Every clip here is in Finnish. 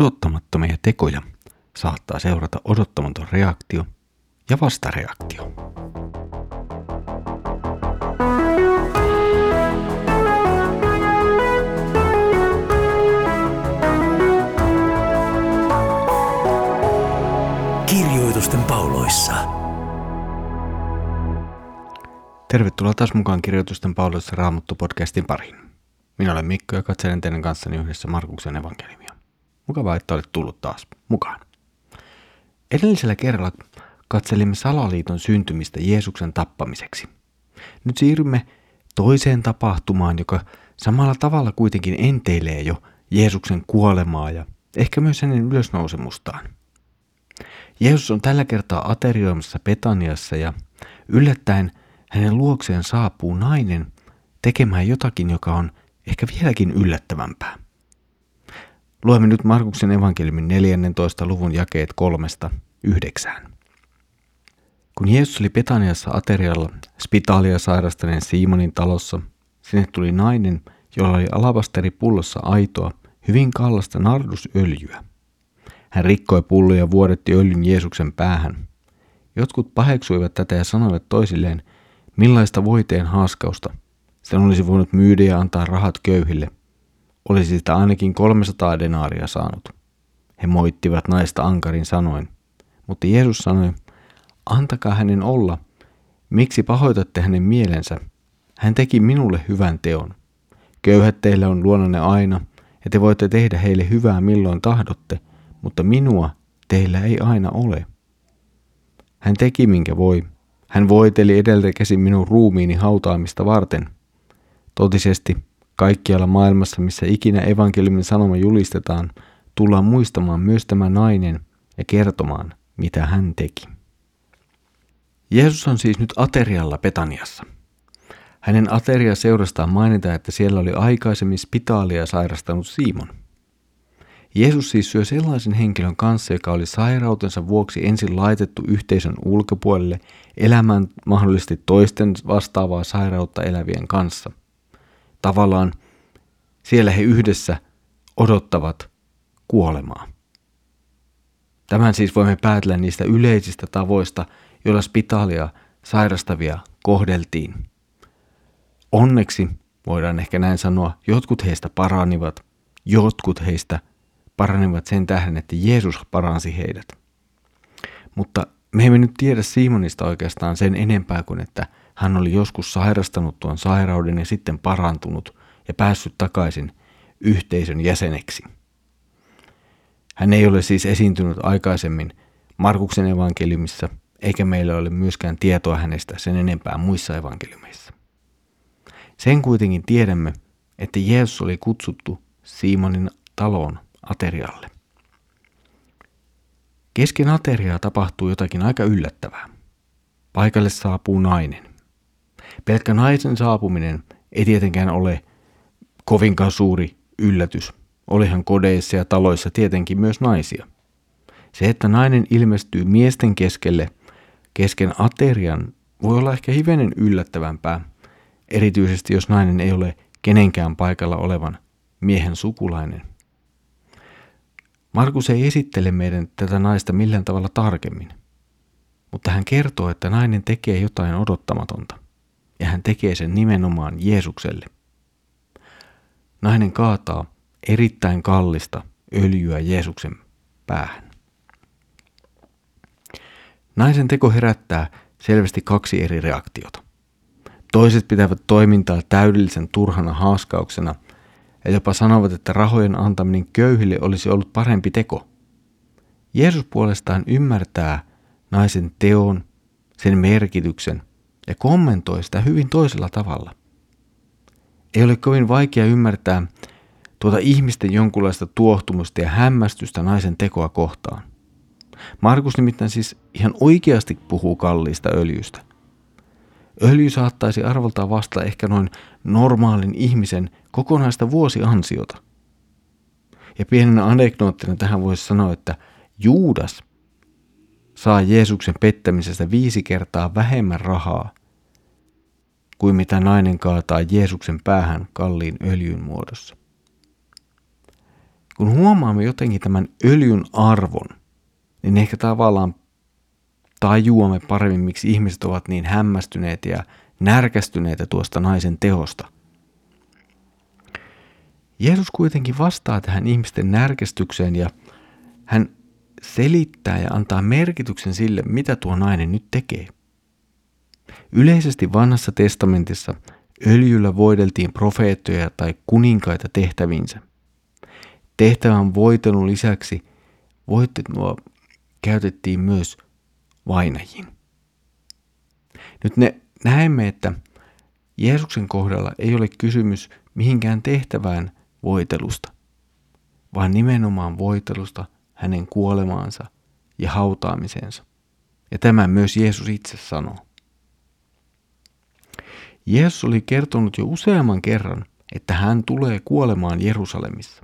odottamattomia tekoja saattaa seurata odottamaton reaktio ja vastareaktio. Kirjoitusten pauloissa. Tervetuloa taas mukaan Kirjoitusten pauloissa Raamuttu-podcastin pariin. Minä olen Mikko ja katselen teidän kanssani yhdessä Markuksen evankeliumia. Mukavaa, että olet tullut taas mukaan. Edellisellä kerralla katselimme salaliiton syntymistä Jeesuksen tappamiseksi. Nyt siirrymme toiseen tapahtumaan, joka samalla tavalla kuitenkin enteilee jo Jeesuksen kuolemaa ja ehkä myös hänen ylösnousemustaan. Jeesus on tällä kertaa aterioimassa Betaniassa ja yllättäen hänen luokseen saapuu nainen tekemään jotakin, joka on ehkä vieläkin yllättävämpää. Luemme nyt Markuksen evankeliumin 14. luvun jakeet kolmesta yhdeksään. Kun Jeesus oli Betaniassa aterialla spitaalia sairastaneen Simonin talossa, sinne tuli nainen, jolla oli alabasteri pullossa aitoa, hyvin kallasta nardusöljyä. Hän rikkoi pulloja ja vuodetti öljyn Jeesuksen päähän. Jotkut paheksuivat tätä ja sanoivat toisilleen, millaista voiteen haaskausta. Sen olisi voinut myydä ja antaa rahat köyhille. Olisi sitä ainakin 300 denaaria saanut. He moittivat naista ankarin sanoin. Mutta Jeesus sanoi, antakaa hänen olla. Miksi pahoitatte hänen mielensä? Hän teki minulle hyvän teon. Köyhät teillä on luonanne aina, ja te voitte tehdä heille hyvää milloin tahdotte, mutta minua teillä ei aina ole. Hän teki minkä voi. Hän voiteli edeltä käsin minun ruumiini hautaamista varten. Totisesti, kaikkialla maailmassa, missä ikinä evankeliumin sanoma julistetaan, tullaan muistamaan myös tämä nainen ja kertomaan, mitä hän teki. Jeesus on siis nyt aterialla Petaniassa. Hänen ateria seurastaan mainitaan, että siellä oli aikaisemmin spitaalia sairastanut Simon. Jeesus siis syö sellaisen henkilön kanssa, joka oli sairautensa vuoksi ensin laitettu yhteisön ulkopuolelle elämään mahdollisesti toisten vastaavaa sairautta elävien kanssa. Tavallaan siellä he yhdessä odottavat kuolemaa. Tämän siis voimme päätellä niistä yleisistä tavoista, joilla spitaalia sairastavia kohdeltiin. Onneksi, voidaan ehkä näin sanoa, jotkut heistä paranivat, jotkut heistä paranivat sen tähden, että Jeesus paransi heidät. Mutta me emme nyt tiedä Simonista oikeastaan sen enempää kuin, että hän oli joskus sairastanut tuon sairauden ja sitten parantunut ja päässyt takaisin yhteisön jäseneksi. Hän ei ole siis esiintynyt aikaisemmin Markuksen evankeliumissa, eikä meillä ole myöskään tietoa hänestä sen enempää muissa evankeliumeissa. Sen kuitenkin tiedämme, että Jeesus oli kutsuttu Simonin taloon aterialle. Kesken ateriaa tapahtuu jotakin aika yllättävää. Paikalle saapuu nainen. Pelkkä naisen saapuminen ei tietenkään ole kovinkaan suuri yllätys Olihan kodeissa ja taloissa tietenkin myös naisia. Se, että nainen ilmestyy miesten keskelle kesken aterian, voi olla ehkä hivenen yllättävämpää, erityisesti jos nainen ei ole kenenkään paikalla olevan miehen sukulainen. Markus ei esittele meidän tätä naista millään tavalla tarkemmin, mutta hän kertoo, että nainen tekee jotain odottamatonta, ja hän tekee sen nimenomaan Jeesukselle. Nainen kaataa erittäin kallista öljyä Jeesuksen päähän. Naisen teko herättää selvästi kaksi eri reaktiota. Toiset pitävät toimintaa täydellisen turhana haaskauksena ja jopa sanovat, että rahojen antaminen köyhille olisi ollut parempi teko. Jeesus puolestaan ymmärtää naisen teon, sen merkityksen ja kommentoi sitä hyvin toisella tavalla. Ei ole kovin vaikea ymmärtää, tuota ihmisten jonkunlaista tuohtumusta ja hämmästystä naisen tekoa kohtaan. Markus nimittäin siis ihan oikeasti puhuu kalliista öljystä. Öljy saattaisi arvoltaan vastata ehkä noin normaalin ihmisen kokonaista vuosiansiota. Ja pienenä anekdoottina tähän voisi sanoa, että Juudas saa Jeesuksen pettämisestä viisi kertaa vähemmän rahaa kuin mitä nainen kaataa Jeesuksen päähän kalliin öljyn muodossa. kun huomaamme jotenkin tämän öljyn arvon, niin ehkä tavallaan tajuamme paremmin, miksi ihmiset ovat niin hämmästyneet ja närkästyneitä tuosta naisen tehosta. Jeesus kuitenkin vastaa tähän ihmisten närkästykseen ja hän selittää ja antaa merkityksen sille, mitä tuo nainen nyt tekee. Yleisesti vanhassa testamentissa öljyllä voideltiin profeettoja tai kuninkaita tehtävinsä. Tehtävän voitelun lisäksi voittelua käytettiin myös vainajiin. Nyt ne näemme, että Jeesuksen kohdalla ei ole kysymys mihinkään tehtävään voitelusta, vaan nimenomaan voitelusta hänen kuolemaansa ja hautaamisensa. Ja tämä myös Jeesus itse sanoo. Jeesus oli kertonut jo useamman kerran, että hän tulee kuolemaan Jerusalemissa.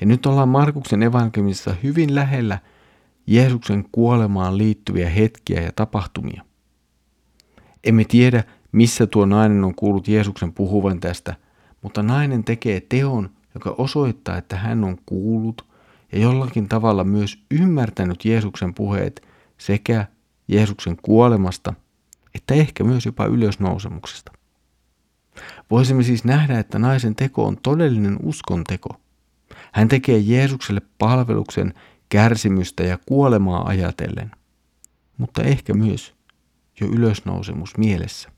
Ja nyt ollaan Markuksen evankeliumissa hyvin lähellä Jeesuksen kuolemaan liittyviä hetkiä ja tapahtumia. Emme tiedä, missä tuo nainen on kuullut Jeesuksen puhuvan tästä, mutta nainen tekee teon, joka osoittaa, että hän on kuullut ja jollakin tavalla myös ymmärtänyt Jeesuksen puheet sekä Jeesuksen kuolemasta että ehkä myös jopa ylösnousemuksesta. Voisimme siis nähdä, että naisen teko on todellinen uskon teko. Hän tekee Jeesukselle palveluksen kärsimystä ja kuolemaa ajatellen, mutta ehkä myös jo ylösnousemus mielessä.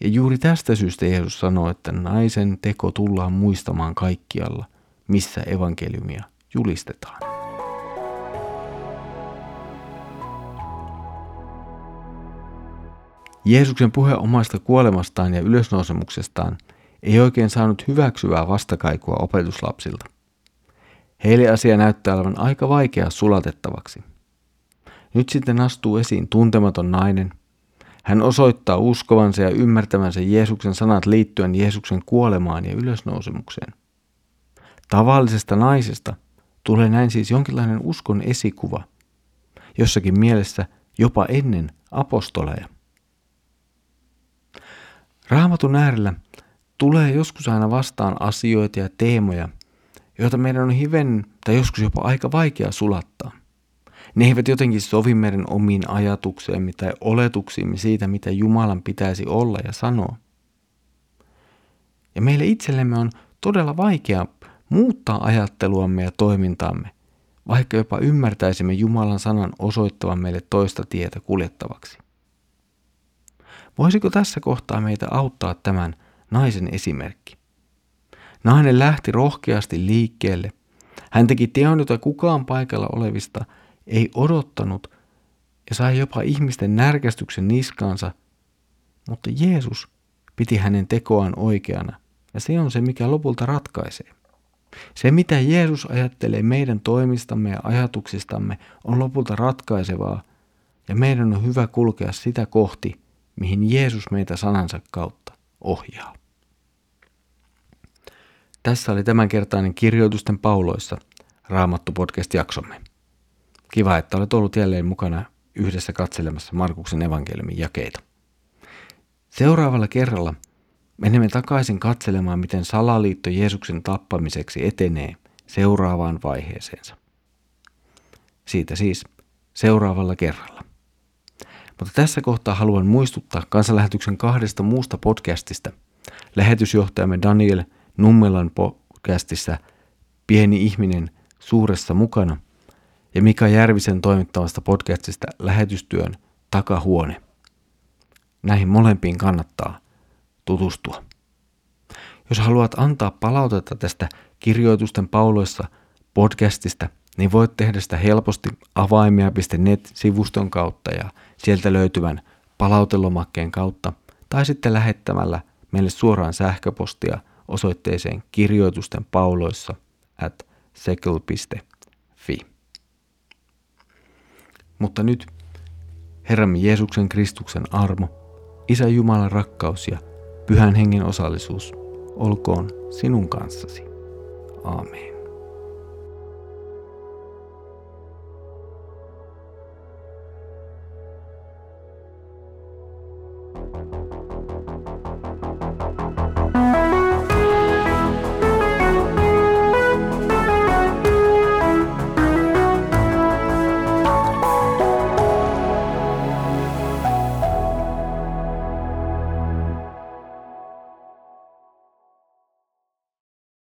Ja juuri tästä syystä Jeesus sanoo, että naisen teko tullaan muistamaan kaikkialla, missä evankeliumia julistetaan. Jeesuksen puhe omasta kuolemastaan ja ylösnousemuksestaan ei oikein saanut hyväksyvää vastakaikua opetuslapsilta. Heille asia näyttää olevan aika vaikea sulatettavaksi. Nyt sitten astuu esiin tuntematon nainen. Hän osoittaa uskovansa ja ymmärtävänsä Jeesuksen sanat liittyen Jeesuksen kuolemaan ja ylösnousemukseen. Tavallisesta naisesta tulee näin siis jonkinlainen uskon esikuva, jossakin mielessä jopa ennen apostoleja. Raamatun äärellä tulee joskus aina vastaan asioita ja teemoja, joita meidän on hiven tai joskus jopa aika vaikea sulattaa. Ne eivät jotenkin sovi meidän omiin ajatukseemme tai oletuksiimme siitä, mitä Jumalan pitäisi olla ja sanoa. Ja meille itsellemme on todella vaikea muuttaa ajatteluamme ja toimintaamme, vaikka jopa ymmärtäisimme Jumalan sanan osoittavan meille toista tietä kuljettavaksi. Voisiko tässä kohtaa meitä auttaa tämän naisen esimerkki? Nainen lähti rohkeasti liikkeelle. Hän teki teon, jota kukaan paikalla olevista ei odottanut ja sai jopa ihmisten närkästyksen niskaansa, mutta Jeesus piti hänen tekoaan oikeana ja se on se, mikä lopulta ratkaisee. Se, mitä Jeesus ajattelee meidän toimistamme ja ajatuksistamme, on lopulta ratkaisevaa ja meidän on hyvä kulkea sitä kohti, mihin Jeesus meitä sanansa kautta ohjaa. Tässä oli tämänkertainen kirjoitusten pauloissa Raamattu podcast-jaksomme. Kiva, että olet ollut jälleen mukana yhdessä katselemassa Markuksen evankeliumin jakeita. Seuraavalla kerralla menemme takaisin katselemaan, miten salaliitto Jeesuksen tappamiseksi etenee seuraavaan vaiheeseensa. Siitä siis seuraavalla kerralla. Mutta tässä kohtaa haluan muistuttaa kansanlähetyksen kahdesta muusta podcastista. Lähetysjohtajamme Daniel Nummelan podcastissa Pieni ihminen suuressa mukana ja Mika Järvisen toimittamasta podcastista Lähetystyön takahuone. Näihin molempiin kannattaa tutustua. Jos haluat antaa palautetta tästä kirjoitusten pauloissa podcastista, niin voit tehdä sitä helposti avaimia.net-sivuston kautta ja sieltä löytyvän palautelomakkeen kautta tai sitten lähettämällä meille suoraan sähköpostia osoitteeseen kirjoitusten pauloissa at sekel.fi. Mutta nyt Herramme Jeesuksen Kristuksen armo, Isä Jumalan rakkaus ja Pyhän Hengen osallisuus olkoon sinun kanssasi. Aamen.